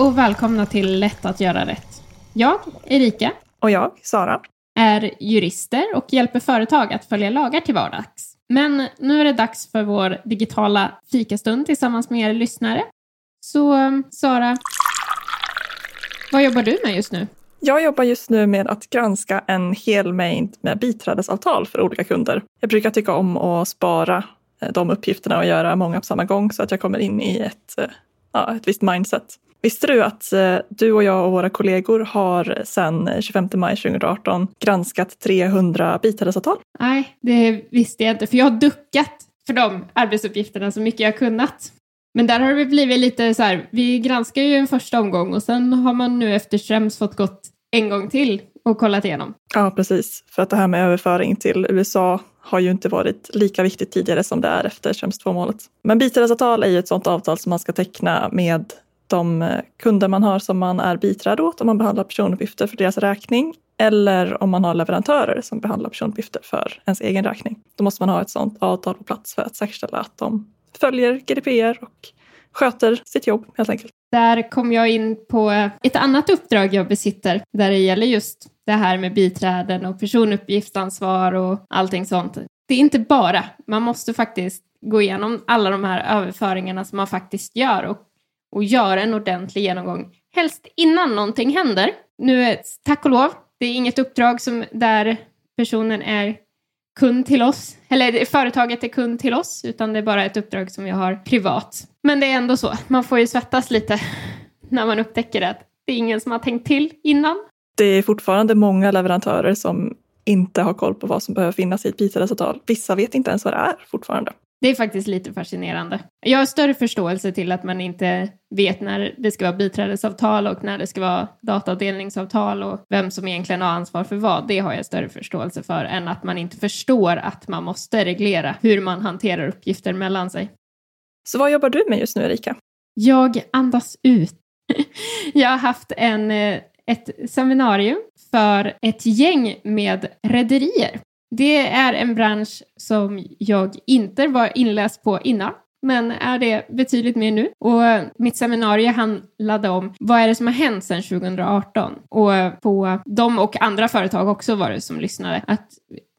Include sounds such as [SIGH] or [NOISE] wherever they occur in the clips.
och välkomna till Lätt att göra rätt. Jag, Erika, Och jag, Sara. är jurister och hjälper företag att följa lagar till vardags. Men nu är det dags för vår digitala fikastund tillsammans med er lyssnare. Så Sara, vad jobbar du med just nu? Jag jobbar just nu med att granska en hel mängd med biträdesavtal för olika kunder. Jag brukar tycka om att spara eh, de uppgifterna och göra många på samma gång så att jag kommer in i ett, eh, ja, ett visst mindset. Visste du att eh, du och jag och våra kollegor har sedan 25 maj 2018 granskat 300 biträdesavtal? Nej, det visste jag inte, för jag har duckat för de arbetsuppgifterna så mycket jag kunnat. Men där har det blivit lite så här, vi granskar ju en första omgång och sen har man nu efter Schrems fått gått en gång till och kollat igenom. Ja, precis. För att det här med överföring till USA har ju inte varit lika viktigt tidigare som det är efter Schrems 2-målet. Men biträdesavtal är ju ett sådant avtal som man ska teckna med de eh, kunder man har som man är biträde åt om man behandlar personuppgifter för deras räkning eller om man har leverantörer som behandlar personuppgifter för ens egen räkning. Då måste man ha ett sådant avtal på plats för att säkerställa att de följer GDPR och sköter sitt jobb helt enkelt. Där kom jag in på ett annat uppdrag jag besitter där det gäller just det här med biträden och personuppgiftsansvar och allting sånt. Det är inte bara, man måste faktiskt gå igenom alla de här överföringarna som man faktiskt gör och, och göra en ordentlig genomgång. Helst innan någonting händer. Nu är tack och lov, det är inget uppdrag som där personen är kund till oss, eller företaget är kund till oss, utan det är bara ett uppdrag som vi har privat. Men det är ändå så, man får ju svettas lite [LAUGHS] när man upptäcker att det är ingen som har tänkt till innan. Det är fortfarande många leverantörer som inte har koll på vad som behöver finnas i ett biträdesavtal. Vissa vet inte ens vad det är fortfarande. Det är faktiskt lite fascinerande. Jag har större förståelse till att man inte vet när det ska vara biträdesavtal och när det ska vara datadelningsavtal och vem som egentligen har ansvar för vad. Det har jag större förståelse för än att man inte förstår att man måste reglera hur man hanterar uppgifter mellan sig. Så vad jobbar du med just nu Erika? Jag andas ut. [LAUGHS] jag har haft en, eh, ett seminarium för ett gäng med rederier. Det är en bransch som jag inte var inläst på innan, men är det betydligt mer nu. Och mitt seminarium handlade om vad är det som har hänt sedan 2018? Och på de och andra företag också var det som lyssnade. Att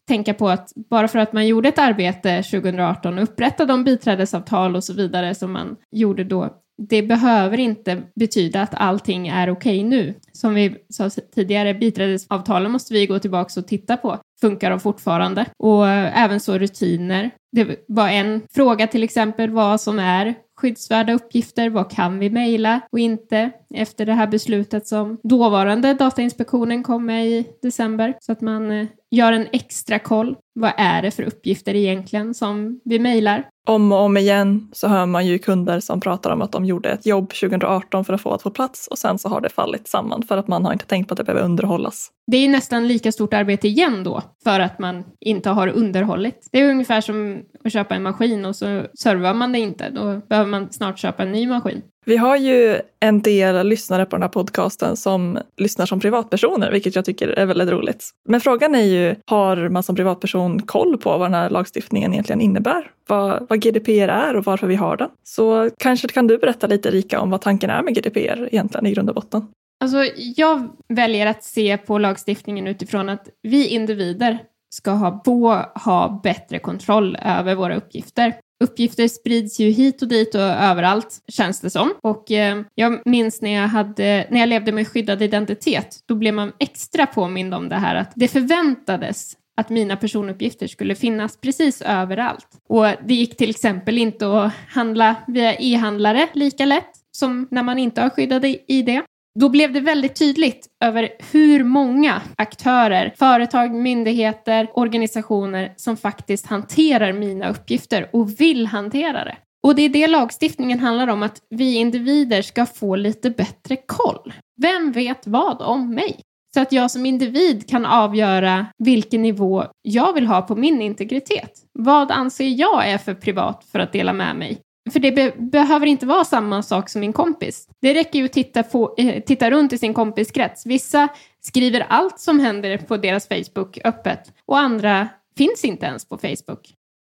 tänka på att bara för att man gjorde ett arbete 2018 och upprättade de biträdesavtal och så vidare som man gjorde då, det behöver inte betyda att allting är okej okay nu. Som vi sa tidigare, biträdesavtalen måste vi gå tillbaka och titta på. Funkar de fortfarande? Och eh, även så rutiner. Det var en fråga till exempel vad som är skyddsvärda uppgifter, vad kan vi mejla och inte efter det här beslutet som dåvarande Datainspektionen kom med i december. Så att man eh, gör en extra koll. Vad är det för uppgifter egentligen som vi mejlar? Om och om igen så hör man ju kunder som pratar om att de gjorde ett jobb 2018 för att få att få plats och sen så har det fallit samman för att man har inte tänkt på att det behöver underhållas. Det är nästan lika stort arbete igen då för att man inte har underhållit. Det är ungefär som att köpa en maskin och så servar man det inte. Då behöver man snart köpa en ny maskin. Vi har ju en del lyssnare på den här podcasten som lyssnar som privatpersoner, vilket jag tycker är väldigt roligt. Men frågan är ju, har man som privatperson koll på vad den här lagstiftningen egentligen innebär? Vad, vad GDPR är och varför vi har den? Så kanske kan du berätta lite Rika om vad tanken är med GDPR egentligen i grund och botten? Alltså, jag väljer att se på lagstiftningen utifrån att vi individer ska ha, få ha bättre kontroll över våra uppgifter. Uppgifter sprids ju hit och dit och överallt, känns det som. Och eh, jag minns när jag, hade, när jag levde med skyddad identitet, då blev man extra påmind om det här att det förväntades att mina personuppgifter skulle finnas precis överallt. Och det gick till exempel inte att handla via e-handlare lika lätt som när man inte har skyddade ID. Då blev det väldigt tydligt över hur många aktörer, företag, myndigheter, organisationer som faktiskt hanterar mina uppgifter och vill hantera det. Och det är det lagstiftningen handlar om, att vi individer ska få lite bättre koll. Vem vet vad om mig? Så att jag som individ kan avgöra vilken nivå jag vill ha på min integritet. Vad anser jag är för privat för att dela med mig? För det be behöver inte vara samma sak som min kompis. Det räcker ju att titta, på, eh, titta runt i sin kompiskrets. Vissa skriver allt som händer på deras Facebook öppet och andra finns inte ens på Facebook.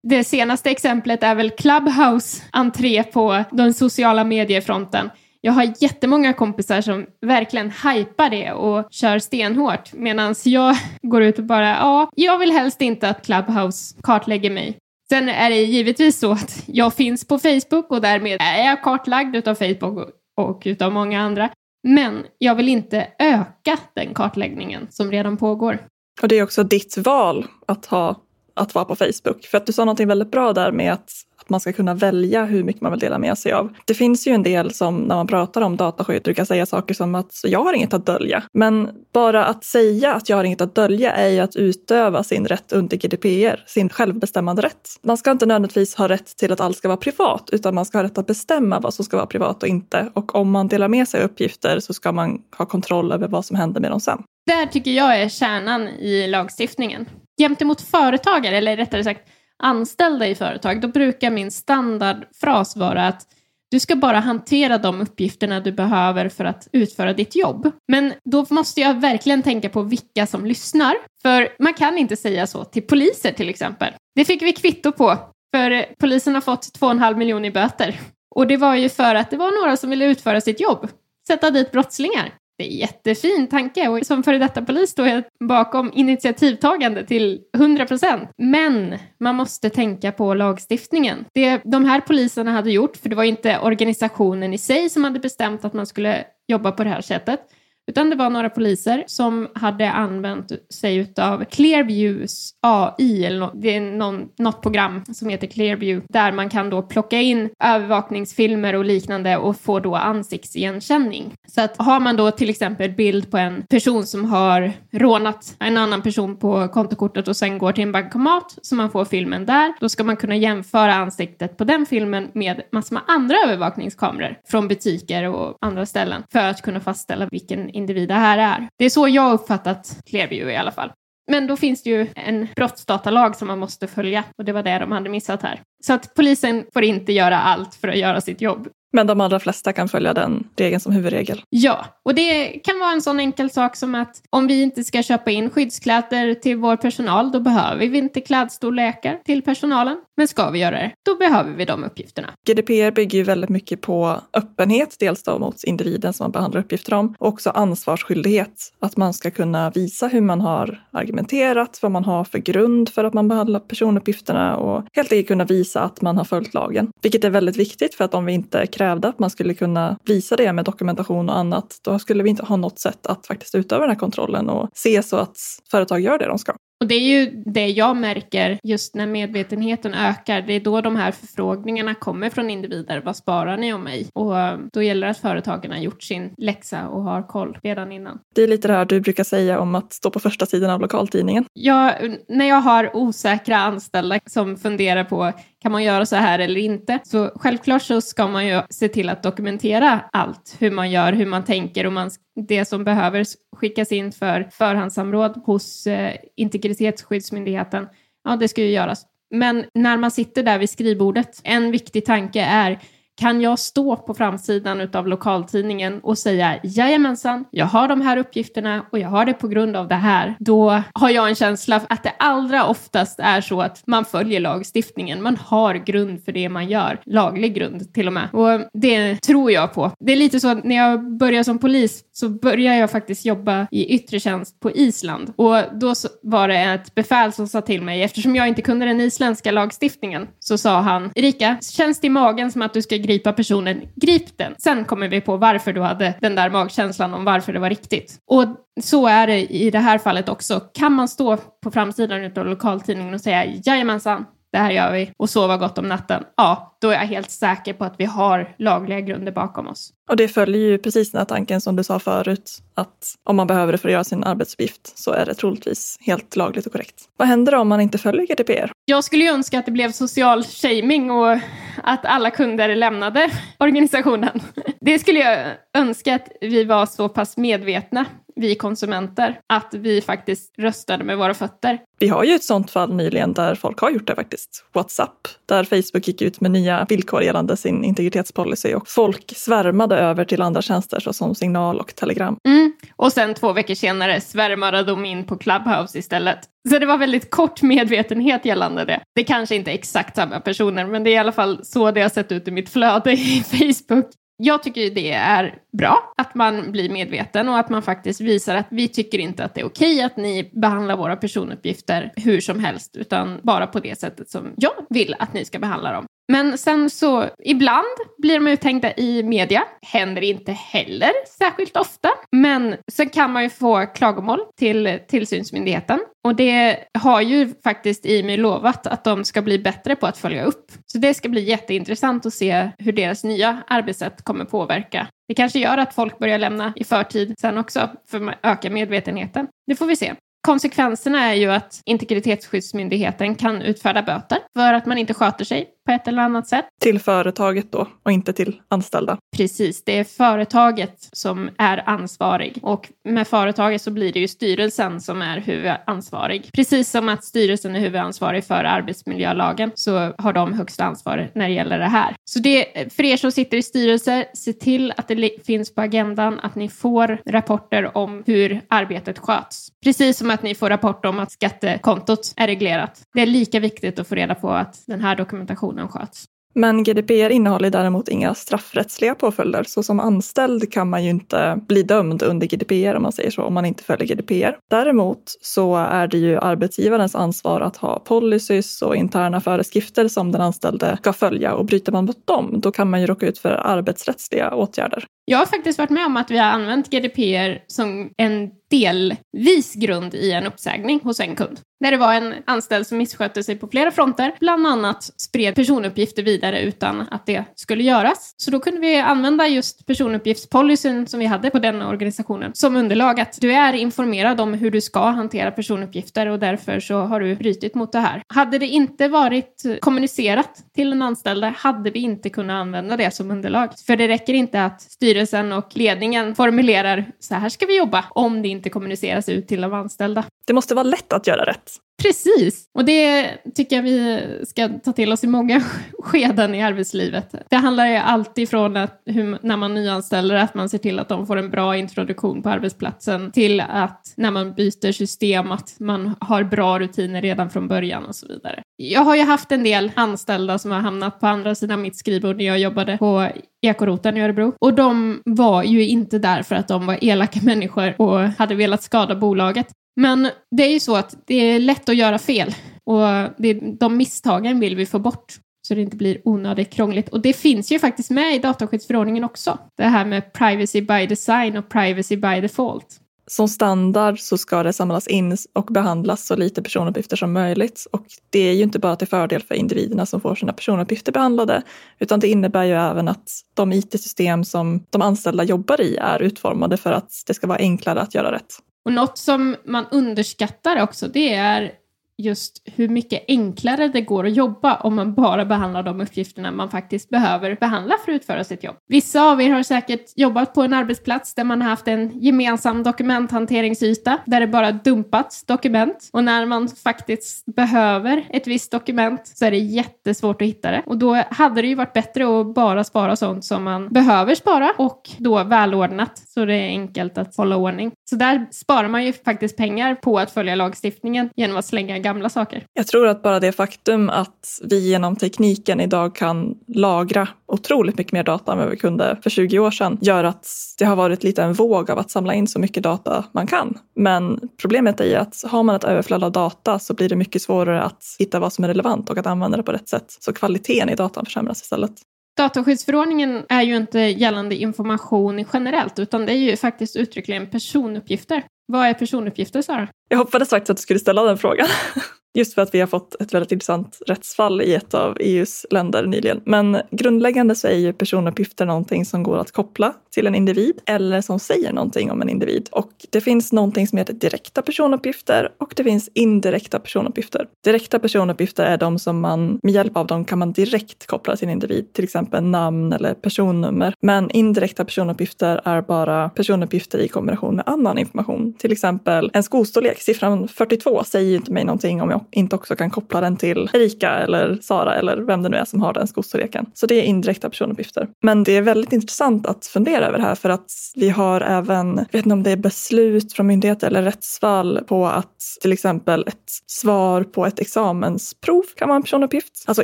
Det senaste exemplet är väl Clubhouse entré på den sociala mediefronten. Jag har jättemånga kompisar som verkligen hypar det och kör stenhårt medan jag [LAUGHS] går ut och bara, ja, jag vill helst inte att Clubhouse kartlägger mig. Sen är det givetvis så att jag finns på Facebook och därmed är jag kartlagd utav Facebook och utav många andra. Men jag vill inte öka den kartläggningen som redan pågår. Och det är också ditt val att, ha, att vara på Facebook. För att du sa någonting väldigt bra där med att att man ska kunna välja hur mycket man vill dela med sig av. Det finns ju en del som när man pratar om dataskydd brukar säga saker som att jag har inget att dölja. Men bara att säga att jag har inget att dölja är ju att utöva sin rätt under GDPR, sin självbestämmande rätt. Man ska inte nödvändigtvis ha rätt till att allt ska vara privat, utan man ska ha rätt att bestämma vad som ska vara privat och inte. Och om man delar med sig av uppgifter så ska man ha kontroll över vad som händer med dem sen. Där tycker jag är kärnan i lagstiftningen. Gentemot företagare, eller rättare sagt anställda i företag, då brukar min standardfras vara att du ska bara hantera de uppgifterna du behöver för att utföra ditt jobb. Men då måste jag verkligen tänka på vilka som lyssnar. För man kan inte säga så till poliser till exempel. Det fick vi kvitto på, för polisen har fått 2,5 miljoner i böter. Och det var ju för att det var några som ville utföra sitt jobb, sätta dit brottslingar. Det är en jättefin tanke och som före detta polis står jag bakom initiativtagande till 100 procent. Men man måste tänka på lagstiftningen. Det de här poliserna hade gjort, för det var inte organisationen i sig som hade bestämt att man skulle jobba på det här sättet, utan det var några poliser som hade använt sig av Clearviews AI, eller det är någon, något program som heter Clearview, där man kan då plocka in övervakningsfilmer och liknande och få då ansiktsigenkänning. Så att har man då till exempel bild på en person som har rånat en annan person på kontokortet och sen går till en bankomat så man får filmen där, då ska man kunna jämföra ansiktet på den filmen med massor med andra övervakningskameror från butiker och andra ställen för att kunna fastställa vilken individ det här är. Det är så jag har uppfattat Clearview i alla fall. Men då finns det ju en brottsdatalag som man måste följa och det var det de hade missat här. Så att polisen får inte göra allt för att göra sitt jobb. Men de allra flesta kan följa den regeln som huvudregel. Ja, och det kan vara en sån enkel sak som att om vi inte ska köpa in skyddskläder till vår personal, då behöver vi inte klädstorlekar till personalen. Men ska vi göra det, då behöver vi de uppgifterna. GDPR bygger ju väldigt mycket på öppenhet, dels då mot individen som man behandlar uppgifter om, och också ansvarsskyldighet. Att man ska kunna visa hur man har argumenterat, vad man har för grund för att man behandlar personuppgifterna och helt enkelt kunna visa att man har följt lagen. Vilket är väldigt viktigt för att om vi inte krävde att man skulle kunna visa det med dokumentation och annat, då skulle vi inte ha något sätt att faktiskt utöva den här kontrollen och se så att företag gör det de ska. Och det är ju det jag märker just när medvetenheten ökar. Det är då de här förfrågningarna kommer från individer. Vad sparar ni om mig? Och eh, då gäller det att företagen har gjort sin läxa och har koll redan innan. Det är lite det här du brukar säga om att stå på första sidan av lokaltidningen. Ja, när jag har osäkra anställda som funderar på kan man göra så här eller inte? Så självklart så ska man ju se till att dokumentera allt, hur man gör, hur man tänker och man, det som behöver skickas in för förhandssamråd hos eh, Integritetsskyddsmyndigheten. Ja, det ska ju göras. Men när man sitter där vid skrivbordet, en viktig tanke är kan jag stå på framsidan av lokaltidningen och säga jajamensan, jag har de här uppgifterna och jag har det på grund av det här. Då har jag en känsla att det allra oftast är så att man följer lagstiftningen. Man har grund för det man gör, laglig grund till och med. Och det tror jag på. Det är lite så att när jag började som polis så började jag faktiskt jobba i yttre tjänst på Island och då var det ett befäl som sa till mig, eftersom jag inte kunde den isländska lagstiftningen, så sa han Erika, känns det i magen som att du ska gripa personen, grip den. Sen kommer vi på varför du hade den där magkänslan om varför det var riktigt. Och så är det i det här fallet också. Kan man stå på framsidan av lokaltidningen och säga jajamensan, det här gör vi och sova gott om natten, ja, då är jag helt säker på att vi har lagliga grunder bakom oss. Och det följer ju precis den här tanken som du sa förut, att om man behöver det för att göra sin arbetsuppgift så är det troligtvis helt lagligt och korrekt. Vad händer om man inte följer GDPR? Jag skulle ju önska att det blev social shaming och att alla kunder lämnade [LAUGHS] organisationen. Det skulle jag önska att vi var så pass medvetna vi konsumenter, att vi faktiskt röstade med våra fötter. Vi har ju ett sånt fall nyligen där folk har gjort det faktiskt. WhatsApp, där Facebook gick ut med nya villkor gällande sin integritetspolicy och folk svärmade över till andra tjänster såsom Signal och Telegram. Mm. Och sen två veckor senare svärmade de in på Clubhouse istället. Så det var väldigt kort medvetenhet gällande det. Det kanske inte är exakt samma personer, men det är i alla fall så det har sett ut i mitt flöde i [LAUGHS] Facebook jag tycker det är bra att man blir medveten och att man faktiskt visar att vi tycker inte att det är okej att ni behandlar våra personuppgifter hur som helst, utan bara på det sättet som jag vill att ni ska behandla dem. Men sen så ibland blir de uthängda i media. Händer inte heller särskilt ofta. Men sen kan man ju få klagomål till tillsynsmyndigheten. Och det har ju faktiskt IMI lovat att de ska bli bättre på att följa upp. Så det ska bli jätteintressant att se hur deras nya arbetssätt kommer påverka. Det kanske gör att folk börjar lämna i förtid sen också för att öka medvetenheten. Det får vi se. Konsekvenserna är ju att Integritetsskyddsmyndigheten kan utfärda böter för att man inte sköter sig på ett eller annat sätt. Till företaget då och inte till anställda? Precis, det är företaget som är ansvarig och med företaget så blir det ju styrelsen som är huvudansvarig. Precis som att styrelsen är huvudansvarig för arbetsmiljölagen så har de högsta ansvar när det gäller det här. Så det, för er som sitter i styrelser, se till att det finns på agendan att ni får rapporter om hur arbetet sköts. Precis som att ni får rapport om att skattekontot är reglerat. Det är lika viktigt att få reda på att den här dokumentationen sköts. Men GDPR innehåller däremot inga straffrättsliga påföljder, så som anställd kan man ju inte bli dömd under GDPR om man säger så, om man inte följer GDPR. Däremot så är det ju arbetsgivarens ansvar att ha policies och interna föreskrifter som den anställde ska följa och bryter man mot dem, då kan man ju råka ut för arbetsrättsliga åtgärder. Jag har faktiskt varit med om att vi har använt GDPR som en delvis grund i en uppsägning hos en kund. Där det var en anställd som misskötte sig på flera fronter, bland annat spred personuppgifter vidare utan att det skulle göras. Så då kunde vi använda just personuppgiftspolicyn som vi hade på den organisationen som underlag att du är informerad om hur du ska hantera personuppgifter och därför så har du brutit mot det här. Hade det inte varit kommunicerat till den anställde hade vi inte kunnat använda det som underlag. För det räcker inte att styrelsen och ledningen formulerar så här ska vi jobba om det inte kommuniceras ut till de anställda. Det måste vara lätt att göra rätt. Precis, och det tycker jag vi ska ta till oss i många [LAUGHS] skeden i arbetslivet. Det handlar ju alltid från att hur, när man nyanställer att man ser till att de får en bra introduktion på arbetsplatsen till att när man byter system att man har bra rutiner redan från början och så vidare. Jag har ju haft en del anställda som har hamnat på andra sidan mitt skrivbord när jag jobbade på ekoroten i Örebro och de var ju inte där för att de var elaka [LAUGHS] människor och hade velat skada bolaget. Men det är ju så att det är lätt att göra fel och det, de misstagen vill vi få bort så det inte blir onödigt krångligt. Och det finns ju faktiskt med i dataskyddsförordningen också. Det här med privacy by design och privacy by default. Som standard så ska det samlas in och behandlas så lite personuppgifter som möjligt. Och det är ju inte bara till fördel för individerna som får sina personuppgifter behandlade, utan det innebär ju även att de IT-system som de anställda jobbar i är utformade för att det ska vara enklare att göra rätt. Och något som man underskattar också, det är just hur mycket enklare det går att jobba om man bara behandlar de uppgifterna man faktiskt behöver behandla för att utföra sitt jobb. Vissa av er har säkert jobbat på en arbetsplats där man har haft en gemensam dokumenthanteringsyta där det bara dumpats dokument och när man faktiskt behöver ett visst dokument så är det jättesvårt att hitta det och då hade det ju varit bättre att bara spara sånt som man behöver spara och då välordnat så det är enkelt att hålla ordning. Så där sparar man ju faktiskt pengar på att följa lagstiftningen genom att slänga gamla saker. Jag tror att bara det faktum att vi genom tekniken idag kan lagra otroligt mycket mer data än vad vi kunde för 20 år sedan gör att det har varit lite en våg av att samla in så mycket data man kan. Men problemet är ju att har man ett överflöd av data så blir det mycket svårare att hitta vad som är relevant och att använda det på rätt sätt. Så kvaliteten i datan försämras istället. Dataskyddsförordningen är ju inte gällande information generellt utan det är ju faktiskt uttryckligen personuppgifter. Vad är personuppgifter, Sara? Jag hoppades faktiskt att du skulle ställa den frågan. [LAUGHS] Just för att vi har fått ett väldigt intressant rättsfall i ett av EUs länder nyligen. Men grundläggande så är ju personuppgifter någonting som går att koppla till en individ eller som säger någonting om en individ. Och det finns någonting som heter direkta personuppgifter och det finns indirekta personuppgifter. Direkta personuppgifter är de som man med hjälp av dem kan man direkt koppla till en individ, till exempel namn eller personnummer. Men indirekta personuppgifter är bara personuppgifter i kombination med annan information. Till exempel en skostorlek, siffran 42 säger inte mig någonting om jag inte också kan koppla den till Erika eller Sara eller vem det nu är som har den skostorleken. Så det är indirekta personuppgifter. Men det är väldigt intressant att fundera fundera över det här för att vi har även, jag vet inte om det är beslut från myndigheter eller rättsfall på att till exempel ett svar på ett examensprov kan vara en personuppgift. Alltså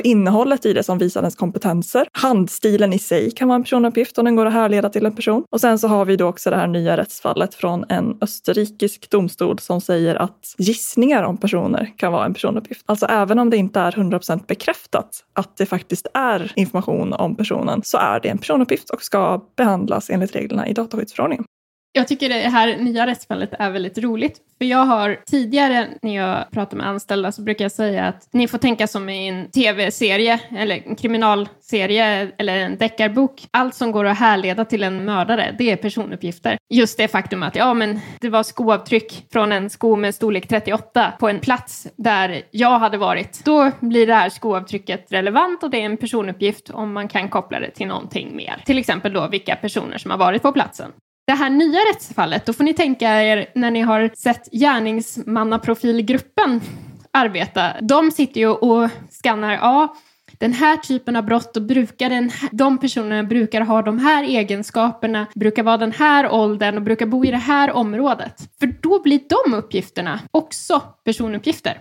innehållet i det som visar ens kompetenser. Handstilen i sig kan vara en personuppgift om den går att härleda till en person. Och sen så har vi då också det här nya rättsfallet från en österrikisk domstol som säger att gissningar om personer kan vara en personuppgift. Alltså även om det inte är 100% bekräftat att det faktiskt är information om personen så är det en personuppgift och ska behandlas enligt reglerna i dataskyddsförordningen. Jag tycker det här nya rättsfallet är väldigt roligt. För jag har tidigare när jag pratar med anställda så brukar jag säga att ni får tänka som i en tv-serie eller en kriminalserie eller en deckarbok. Allt som går att härleda till en mördare, det är personuppgifter. Just det faktum att ja, men det var skoavtryck från en sko med storlek 38 på en plats där jag hade varit. Då blir det här skoavtrycket relevant och det är en personuppgift om man kan koppla det till någonting mer. Till exempel då vilka personer som har varit på platsen. Det här nya rättsfallet, då får ni tänka er när ni har sett gärningsmannaprofilgruppen arbeta. De sitter ju och skannar, ja, den här typen av brott och brukar den, de personerna brukar ha de här egenskaperna, brukar vara den här åldern och brukar bo i det här området. För då blir de uppgifterna också personuppgifter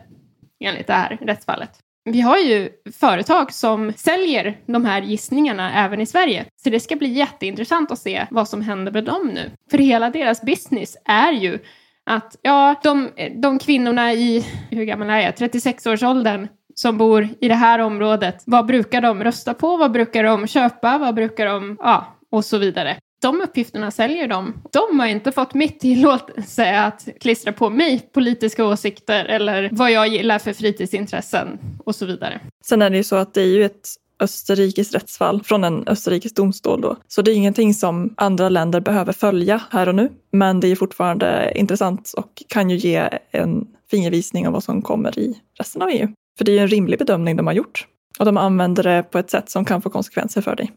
enligt det här rättsfallet vi har ju företag som säljer de här gissningarna även i Sverige. Så det ska bli jätteintressant att se vad som händer med dem nu. För hela deras business är ju att ja, de, de kvinnorna i, hur gammal är jag, 36-årsåldern som bor i det här området, vad brukar de rösta på, vad brukar de köpa, vad brukar de, ja, och så vidare de uppgifterna säljer de. De har inte fått mitt tillåtelse att klistra på mig politiska åsikter eller vad jag gillar för fritidsintressen och så vidare. Sen är det ju så att det är ju ett österrikiskt rättsfall från en österrikisk domstol då. Så det är ingenting som andra länder behöver följa här och nu. Men det är fortfarande intressant och kan ju ge en fingervisning om vad som kommer i resten av EU. För det är ju en rimlig bedömning de har gjort. Och de använder det på ett sätt som kan få konsekvenser för dig.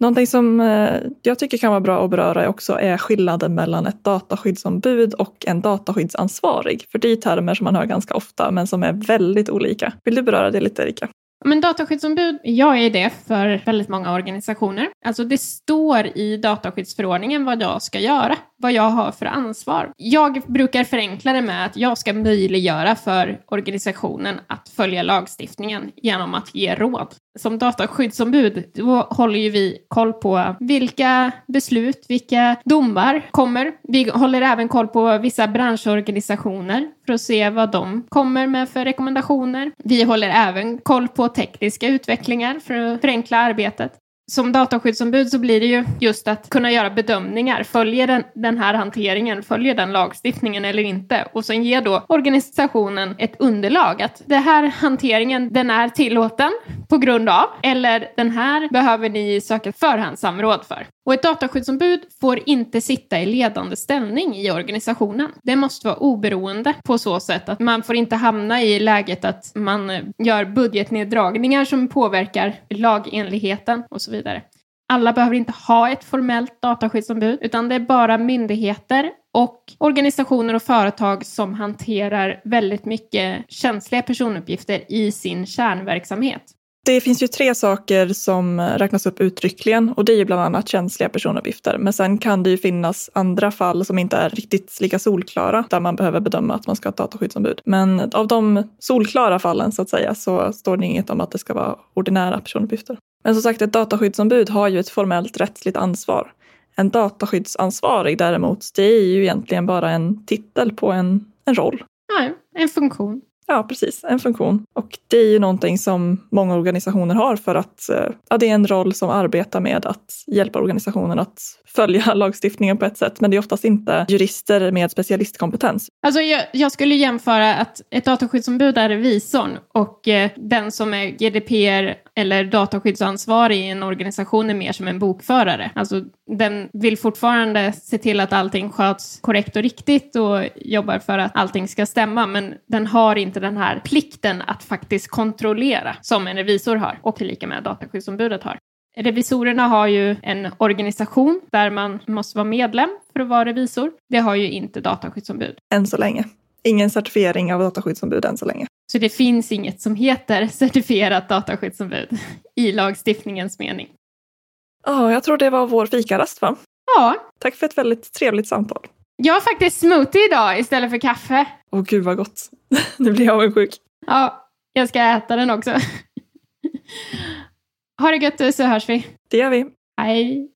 Någonting som eh, jag tycker kan vara bra att beröra också är skillnaden mellan ett dataskyddsombud och en dataskyddsansvarig. För det är termer som man hör ganska ofta men som är väldigt olika. Vill du beröra det lite Erika? Men dataskyddsombud, jag är det för väldigt många organisationer. Alltså det står i dataskyddsförordningen vad jag ska göra, vad jag har för ansvar. Jag brukar förenkla det med att jag ska möjliggöra för organisationen att följa lagstiftningen genom att ge råd. Som dataskyddsombud då håller ju vi koll på vilka beslut, vilka domar kommer. Vi håller även koll på vissa branschorganisationer för att se vad de kommer med för rekommendationer. Vi håller även koll på tekniska utvecklingar för att förenkla arbetet som dataskyddsombud så blir det ju just att kunna göra bedömningar. Följer den, den här hanteringen, följer den lagstiftningen eller inte? Och sen ger då organisationen ett underlag att den här hanteringen, den är tillåten på grund av, eller den här behöver ni söka förhandssamråd för. Och ett dataskyddsombud får inte sitta i ledande ställning i organisationen. Det måste vara oberoende på så sätt att man får inte hamna i läget att man eh, gör budgetneddragningar som påverkar lagenligheten och så vidare. Alla behöver inte ha ett formellt dataskyddsombud, utan det är bara myndigheter och organisationer och företag som hanterar väldigt mycket känsliga personuppgifter i sin kärnverksamhet. Det finns ju tre saker som räknas upp uttryckligen och det är ju bland annat känsliga personuppgifter. Men sen kan det ju finnas andra fall som inte är riktigt lika solklara där man behöver bedöma att man ska ha ett dataskyddsombud. Men av de solklara fallen så att säga så står det inget om att det ska vara ordinära personuppgifter. Men som sagt, ett dataskyddsombud har ju ett formellt rättsligt ansvar. En dataskyddsansvarig däremot, det är ju egentligen bara en titel på en, en roll. Ja, en funktion. Ja, precis. En funktion. Och det är ju någonting som många organisationer har för att eh, ja, det är en roll som arbetar med att hjälpa organisationen att följa [LAUGHS] lagstiftningen på ett sätt. Men det är oftast inte jurister med specialistkompetens. Alltså jag, jag skulle jämföra att ett dataskyddsombud är revisorn och eh, den som är GDPR eller dataskyddsansvarig i en organisation är mer som en bokförare. Alltså den vill fortfarande se till att allting sköts korrekt och riktigt och jobbar för att allting ska stämma. Men den har inte den här plikten att faktiskt kontrollera som en revisor har och tillika med dataskyddsombudet har. Revisorerna har ju en organisation där man måste vara medlem för att vara revisor. Det har ju inte dataskyddsombud. Än så länge. Ingen certifiering av dataskyddsombud än så länge. Så det finns inget som heter certifierat dataskyddsombud i lagstiftningens mening. Ja, oh, jag tror det var vår fikarast va? Ja, Tack för ett väldigt trevligt samtal. jag har faktiskt smoothie idag istället för kaffe. Åh gud vad gott. [LAUGHS] nu blir jag avundsjuk. Ja, jag ska äta den också. ha det gött så hörs vi. Det gör vi. Hej.